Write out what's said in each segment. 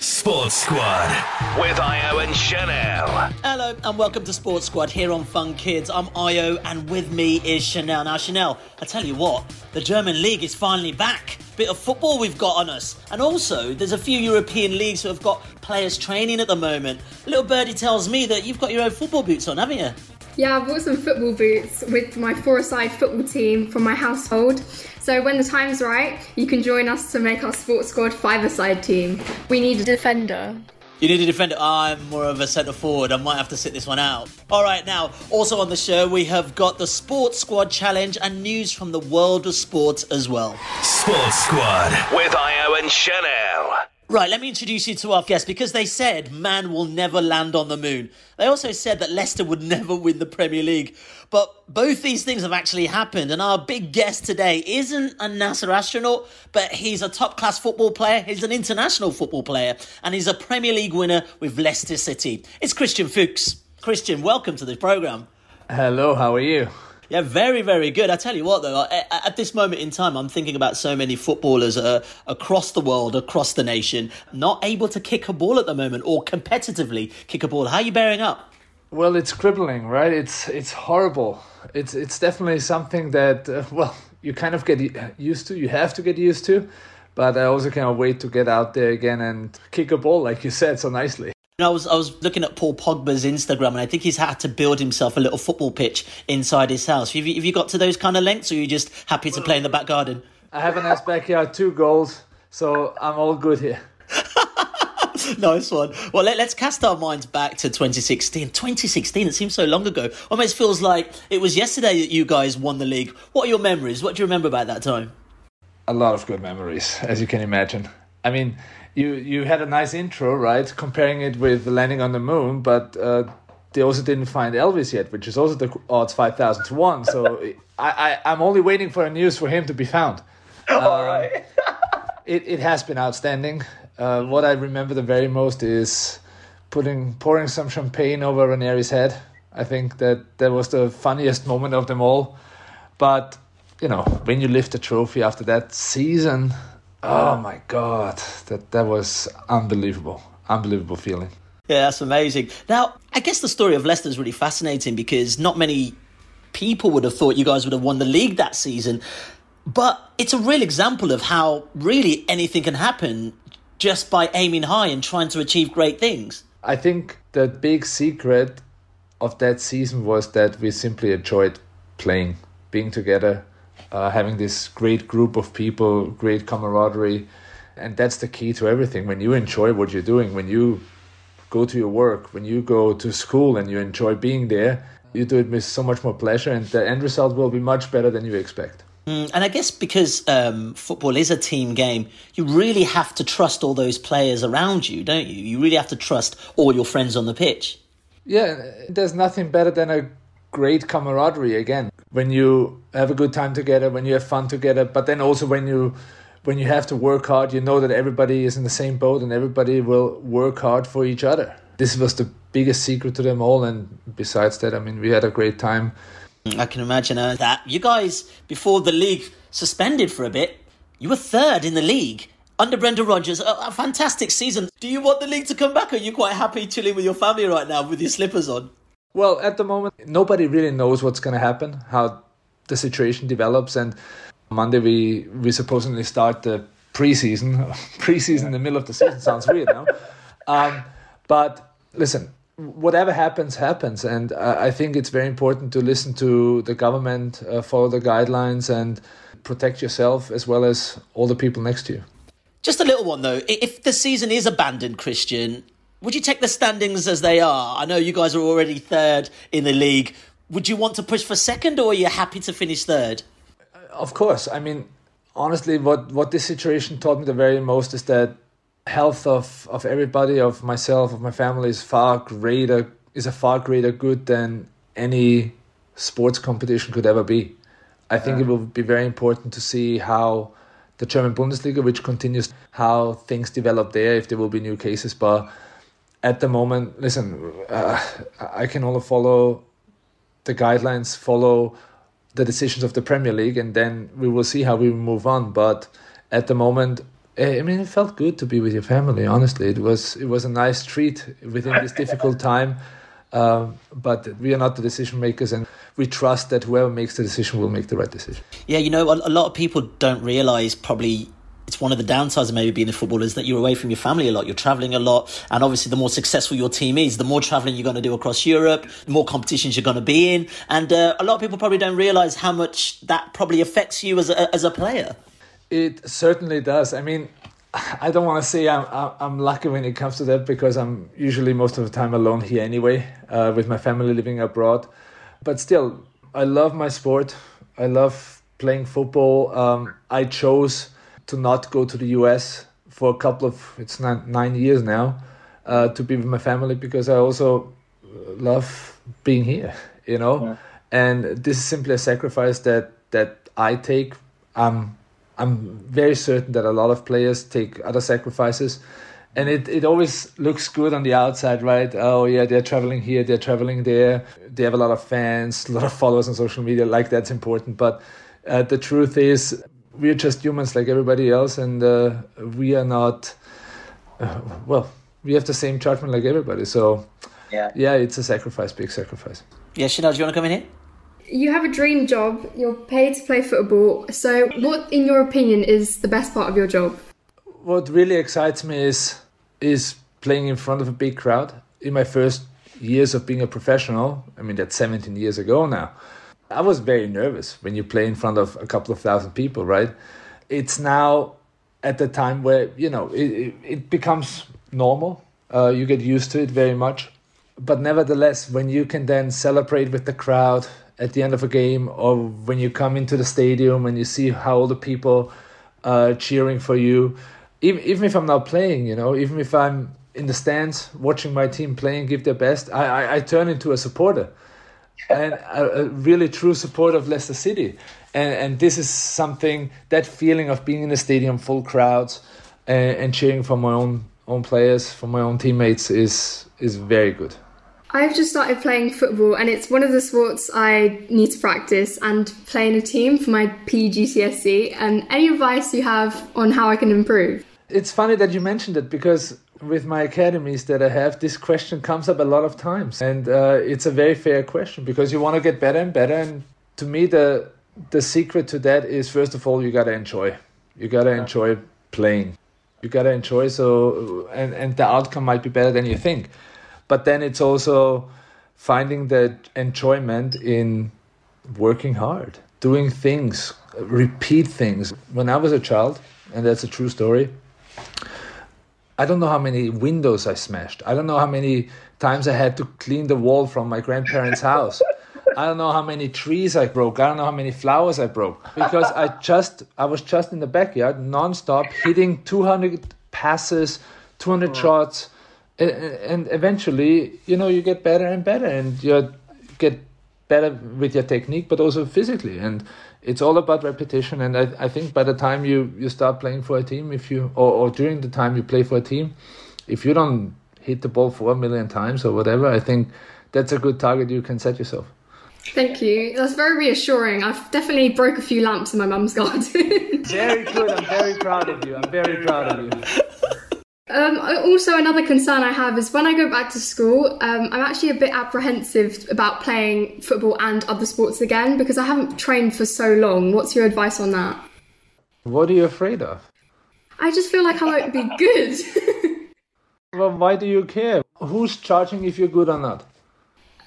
Sports Squad with Io and Chanel. Hello and welcome to Sports Squad here on Fun Kids. I'm Io and with me is Chanel. Now, Chanel, I tell you what, the German league is finally back. Bit of football we've got on us. And also, there's a few European leagues who have got players training at the moment. Little birdie tells me that you've got your own football boots on, haven't you? Yeah, I've bought some football boots with my four-a-side football team from my household. So when the time's right, you can join us to make our sports squad five-a-side team. We need a defender. You need a defender. I'm more of a centre forward. I might have to sit this one out. All right, now, also on the show, we have got the Sports Squad Challenge and news from the world of sports as well. Sports Squad with Io and Chanel. Right, let me introduce you to our guest because they said man will never land on the moon. They also said that Leicester would never win the Premier League. But both these things have actually happened. And our big guest today isn't a NASA astronaut, but he's a top class football player. He's an international football player. And he's a Premier League winner with Leicester City. It's Christian Fuchs. Christian, welcome to the programme. Hello, how are you? Yeah, very, very good. I tell you what, though, at this moment in time, I'm thinking about so many footballers uh, across the world, across the nation, not able to kick a ball at the moment or competitively kick a ball. How are you bearing up? Well, it's crippling, right? It's it's horrible. It's it's definitely something that uh, well, you kind of get used to. You have to get used to, but I also cannot wait to get out there again and kick a ball, like you said so nicely. I was I was looking at Paul Pogba's Instagram, and I think he's had to build himself a little football pitch inside his house. Have you, have you got to those kind of lengths, or are you just happy to play in the back garden? I have a nice backyard, two goals, so I'm all good here. nice one. Well, let, us cast our minds back to 2016. 2016, it seems so long ago. Almost feels like it was yesterday that you guys won the league. What are your memories? What do you remember about that time? A lot of good memories, as you can imagine. I mean, you you had a nice intro, right? Comparing it with landing on the moon, but uh, they also didn't find Elvis yet, which is also the odds five thousand to one. So I, I am only waiting for a news for him to be found. All um, right. it it has been outstanding. Uh, what I remember the very most is putting pouring some champagne over Ranieri's head. I think that that was the funniest moment of them all. But you know, when you lift the trophy after that season, Oh my god, that that was unbelievable, unbelievable feeling. Yeah, that's amazing. Now, I guess the story of Leicester is really fascinating because not many people would have thought you guys would have won the league that season, but it's a real example of how really anything can happen just by aiming high and trying to achieve great things. I think the big secret of that season was that we simply enjoyed playing, being together, uh, having this great group of people, great camaraderie. And that's the key to everything. When you enjoy what you're doing, when you go to your work, when you go to school and you enjoy being there, you do it with so much more pleasure, and the end result will be much better than you expect. Mm, and I guess because um, football is a team game, you really have to trust all those players around you, don't you? You really have to trust all your friends on the pitch. Yeah, there's nothing better than a great camaraderie again when you have a good time together when you have fun together but then also when you when you have to work hard you know that everybody is in the same boat and everybody will work hard for each other this was the biggest secret to them all and besides that i mean we had a great time i can imagine uh, that you guys before the league suspended for a bit you were third in the league under Brendan Rodgers, a, a fantastic season. Do you want the league to come back? Or are you quite happy chilling with your family right now with your slippers on? Well, at the moment, nobody really knows what's going to happen, how the situation develops, and Monday we we supposedly start the preseason. preseason in the middle of the season sounds weird, now. Um, but listen, whatever happens, happens, and I think it's very important to listen to the government, uh, follow the guidelines, and protect yourself as well as all the people next to you. Just a little one though. If the season is abandoned, Christian, would you take the standings as they are? I know you guys are already third in the league. Would you want to push for second, or are you happy to finish third? Of course. I mean, honestly, what what this situation taught me the very most is that health of, of everybody, of myself, of my family is far greater is a far greater good than any sports competition could ever be. I think it will be very important to see how the German Bundesliga, which continues, how things develop there, if there will be new cases. But at the moment, listen, uh, I can only follow the guidelines, follow the decisions of the Premier League, and then we will see how we move on. But at the moment, I mean, it felt good to be with your family. Honestly, it was it was a nice treat within this difficult time. Um, but we are not the decision makers, and we trust that whoever makes the decision will make the right decision. Yeah, you know, a, a lot of people don't realize probably it's one of the downsides of maybe being a footballer is that you're away from your family a lot. You're traveling a lot, and obviously, the more successful your team is, the more traveling you're going to do across Europe, the more competitions you're going to be in, and uh, a lot of people probably don't realize how much that probably affects you as a, as a player. It certainly does. I mean, I don't want to say I'm I'm lucky when it comes to that because I'm usually most of the time alone here anyway, uh, with my family living abroad. But still, I love my sport. I love playing football. Um, I chose to not go to the US for a couple of it's nine, nine years now uh, to be with my family because I also love being here. You know, yeah. and this is simply a sacrifice that that I take. Um, I'm very certain that a lot of players take other sacrifices. And it, it always looks good on the outside, right? Oh, yeah, they're traveling here, they're traveling there. They have a lot of fans, a lot of followers on social media, like that's important. But uh, the truth is, we're just humans like everybody else, and uh, we are not, uh, well, we have the same judgment like everybody. So, yeah, yeah it's a sacrifice, big sacrifice. Yeah, Chanel, do you want to come in here? You have a dream job, you're paid to play football. So, what, in your opinion, is the best part of your job? What really excites me is is playing in front of a big crowd. In my first years of being a professional, I mean that's 17 years ago now. I was very nervous when you play in front of a couple of thousand people, right? It's now at the time where you know it, it, becomes normal. Uh, you get used to it very much, but nevertheless, when you can then celebrate with the crowd, at the end of a game or when you come into the stadium and you see how all the people uh, cheering for you. Even, even if i'm not playing you know even if i'm in the stands watching my team playing give their best i, I, I turn into a supporter. And a, a, really true supporter of leicester city. And, and this is something that feeling of being in a stadium full crowds and, and cheering for my own own players for my own teammates is is very good I've just started playing football, and it's one of the sports I need to practice and play in a team for my PGCSE. And any advice you have on how I can improve? It's funny that you mentioned it because with my academies that I have, this question comes up a lot of times, and uh, it's a very fair question because you want to get better and better. And to me, the the secret to that is first of all you gotta enjoy. You gotta enjoy playing. You gotta enjoy so, and and the outcome might be better than you think but then it's also finding the enjoyment in working hard, doing things, repeat things. When I was a child, and that's a true story, I don't know how many windows I smashed. I don't know how many times I had to clean the wall from my grandparents' house. I don't know how many trees I broke. I don't know how many flowers I broke because I just I was just in the backyard nonstop hitting 200 passes, 200 oh. Mm. shots, and eventually you know you get better and better and you get better with your technique but also physically and it's all about repetition and I, I think by the time you you start playing for a team if you or, or during the time you play for a team if you don't hit the ball four million times or whatever i think that's a good target you can set yourself Thank you. That's very reassuring. I've definitely broke a few lamps in my mum's garden. very good. I'm very proud of you. I'm very proud of you. Um, also, another concern I have is when I go back to school, um, I'm actually a bit apprehensive about playing football and other sports again because I haven't trained for so long. What's your advice on that? What are you afraid of? I just feel like I won't be good. well, why do you care? Who's charging if you're good or not?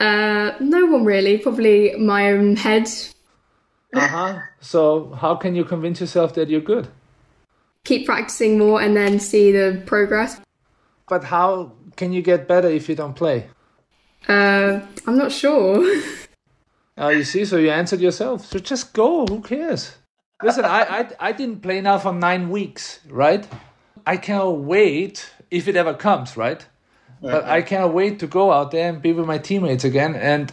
Uh, no one really. Probably my own head. Uh huh. So, how can you convince yourself that you're good? Keep practicing more and then see the progress. But how can you get better if you don't play? Uh, I'm not sure. uh, you see, so you answered yourself. So just go. Who cares? Listen, I, I I didn't play now for nine weeks, right? I cannot wait if it ever comes, right? But I cannot wait to go out there and be with my teammates again and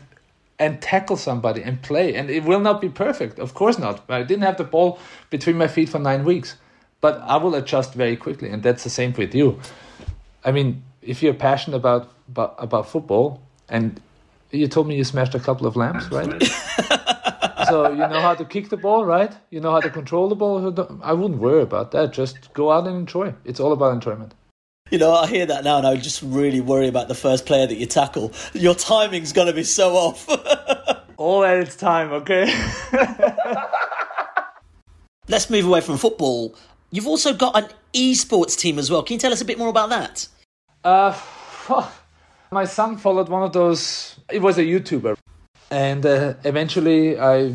and tackle somebody and play. And it will not be perfect, of course not. I didn't have the ball between my feet for nine weeks, but I will adjust very quickly, and that's the same with you. I mean, if you're passionate about about, about football, and you told me you smashed a couple of lamps, right? so you know how to kick the ball, right? You know how to control the ball. I wouldn't worry about that. Just go out and enjoy. It's all about enjoyment. You know, I hear that now, and I just really worry about the first player that you tackle. Your timing's going to be so off. all at its time, okay? Let's move away from football. You've also got an esports team as well. Can you tell us a bit more about that? Uh, my son followed one of those. It was a YouTuber, and uh, eventually I,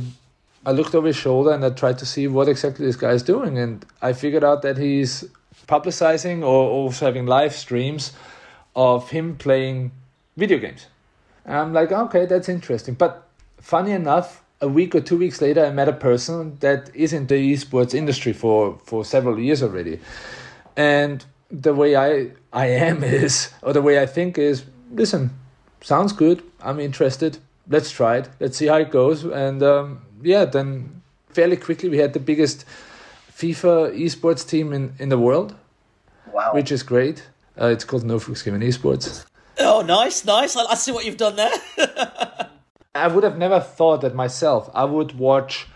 I looked over his shoulder and I tried to see what exactly this guy is doing, and I figured out that he's publicizing or also having live streams of him playing video games. And I'm like, okay, that's interesting. But funny enough, a week or two weeks later, I met a person that is in the esports industry for, for several years already. And the way I, I am is, or the way I think is, listen, sounds good. I'm interested. Let's try it. Let's see how it goes. And um, yeah, then fairly quickly we had the biggest FIFA esports team in, in the world. Wow. Which is great. Uh, it's called No Fuchs Given Esports. Oh, nice, nice. I, I see what you've done there. I would have never thought that myself. I would watch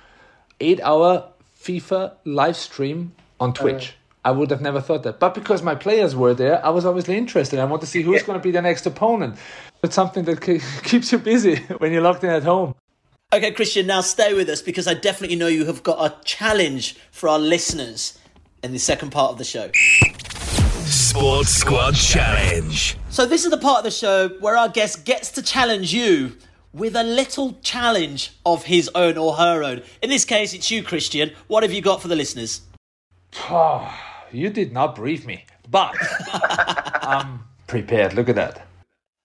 eight hour FIFA live stream on Twitch. Uh, I would have never thought that. But because my players were there, I was obviously interested. I want to see who's yeah. going to be the next opponent. It's something that keeps you busy when you're locked in at home. Okay, Christian, now stay with us because I definitely know you have got a challenge for our listeners in the second part of the show. Sports Squad Challenge. So, this is the part of the show where our guest gets to challenge you with a little challenge of his own or her own. In this case, it's you, Christian. What have you got for the listeners? Oh, you did not brief me, but I'm prepared. Look at that.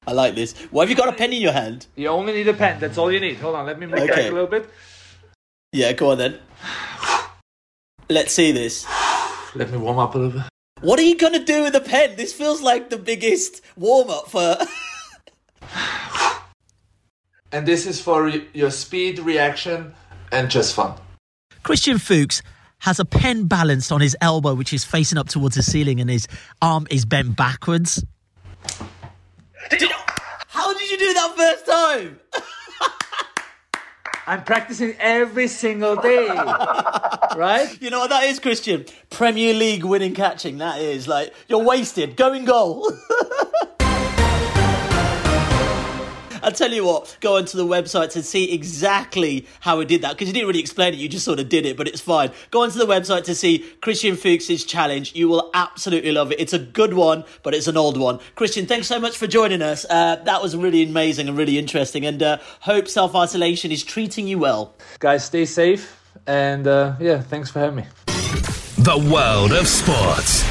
I like this. Why have you got a pen in your hand? You only need a pen. That's all you need. Hold on. Let me move okay. back a little bit. Yeah, go on then. Let's see this. Let me warm up a little bit. What are you gonna do with the pen? This feels like the biggest warm up for. And this is for your speed, reaction, and just fun. Christian Fuchs has a pen balanced on his elbow, which is facing up towards the ceiling, and his arm is bent backwards. Did, how did you do that first time? I'm practicing every single day. right? You know what that is, Christian? Premier League winning catching. That is like you're wasted. Go in goal. tell you what, go onto the website to see exactly how we did that because you didn't really explain it, you just sort of did it, but it's fine. Go onto the website to see Christian Fuchs's challenge. You will absolutely love it. It's a good one, but it's an old one. Christian, thanks so much for joining us. Uh, that was really amazing and really interesting, and uh, hope self isolation is treating you well. Guys, stay safe, and uh, yeah, thanks for having me. The world of sports.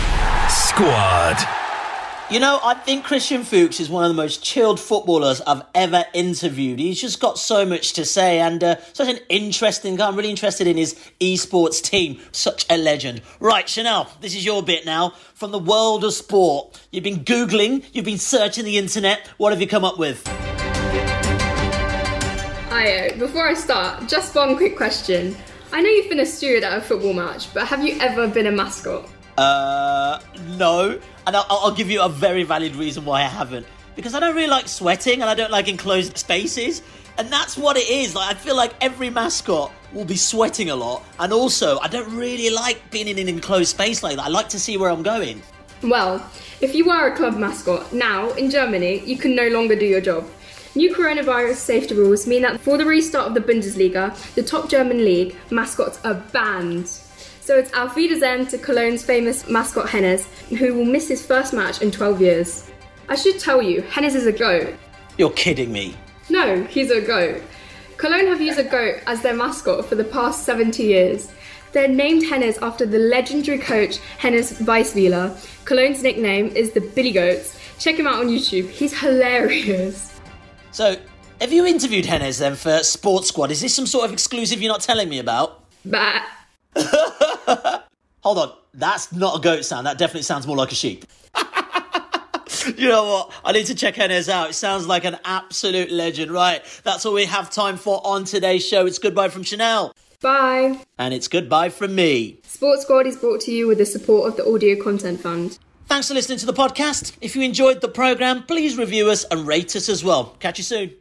Squad. You know, I think Christian Fuchs is one of the most chilled footballers I've ever interviewed. He's just got so much to say and uh, such an interesting guy. I'm really interested in his esports team. Such a legend. Right, Chanel, this is your bit now. From the world of sport, you've been Googling, you've been searching the internet. What have you come up with? Io, before I start, just one quick question. I know you've been a steward at a football match, but have you ever been a mascot? Uh, no. And I'll, I'll give you a very valid reason why I haven't. Because I don't really like sweating and I don't like enclosed spaces. And that's what it is. Like I feel like every mascot will be sweating a lot. And also, I don't really like being in an enclosed space like that. I like to see where I'm going. Well, if you are a club mascot, now in Germany, you can no longer do your job. New coronavirus safety rules mean that for the restart of the Bundesliga, the top German league, mascots are banned. So it's Auf Wiedersehen to Cologne's famous mascot Hennes, who will miss his first match in 12 years. I should tell you, Hennes is a goat. You're kidding me. No, he's a goat. Cologne have used a goat as their mascot for the past 70 years. They're named Hennes after the legendary coach Hennes Weisweiler. Cologne's nickname is the Billy Goats. Check him out on YouTube. He's hilarious. So, have you interviewed Hennes then for Sports Squad? Is this some sort of exclusive you're not telling me about? Bah. Hold on, that's not a goat sound. That definitely sounds more like a sheep. you know what? I need to check Hennes out. It sounds like an absolute legend. Right, that's all we have time for on today's show. It's goodbye from Chanel. Bye. And it's goodbye from me. Sports Squad is brought to you with the support of the Audio Content Fund. Thanks for listening to the podcast. If you enjoyed the programme, please review us and rate us as well. Catch you soon.